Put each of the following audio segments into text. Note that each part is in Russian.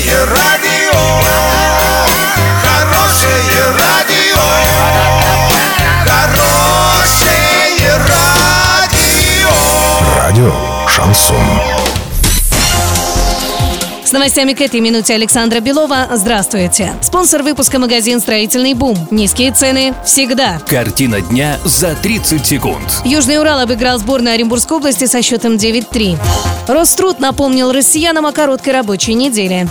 Хорошее радио, хорошее радио, хорошее радио. Радио Шансон. С новостями к этой минуте Александра Белова. Здравствуйте. Спонсор выпуска магазин «Строительный бум». Низкие цены всегда. Картина дня за 30 секунд. Южный Урал обыграл сборную Оренбургской области со счетом 9-3. Роструд напомнил россиянам о короткой рабочей неделе.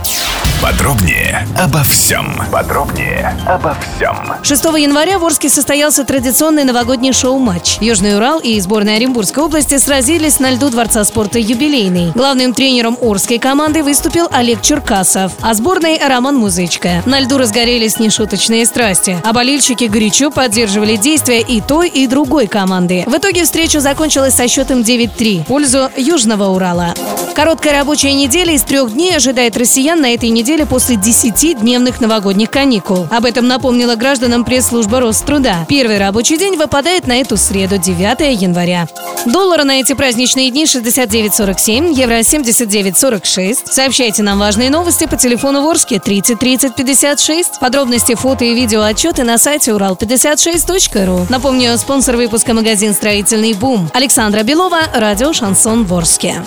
Подробнее обо всем. Подробнее обо всем. 6 января в Орске состоялся традиционный новогодний шоу-матч. Южный Урал и сборная Оренбургской области сразились на льду Дворца спорта «Юбилейный». Главным тренером Орской команды выступил Олег Черкасов, а сборной – Роман Музычка. На льду разгорелись нешуточные страсти, а болельщики горячо поддерживали действия и той, и другой команды. В итоге встреча закончилась со счетом 9-3 в пользу Южного Урала. Короткая рабочая неделя из трех дней ожидает россиян на этой неделе после 10-дневных новогодних каникул. Об этом напомнила гражданам пресс-служба Роструда. Первый рабочий день выпадает на эту среду, 9 января. Доллары на эти праздничные дни 69.47, евро 79.46. Сообщайте нам важные новости по телефону Ворске 30 30 56. Подробности, фото и видео отчеты на сайте урал56.ру. Напомню, спонсор выпуска магазин «Строительный бум». Александра Белова, радио «Шансон Ворске».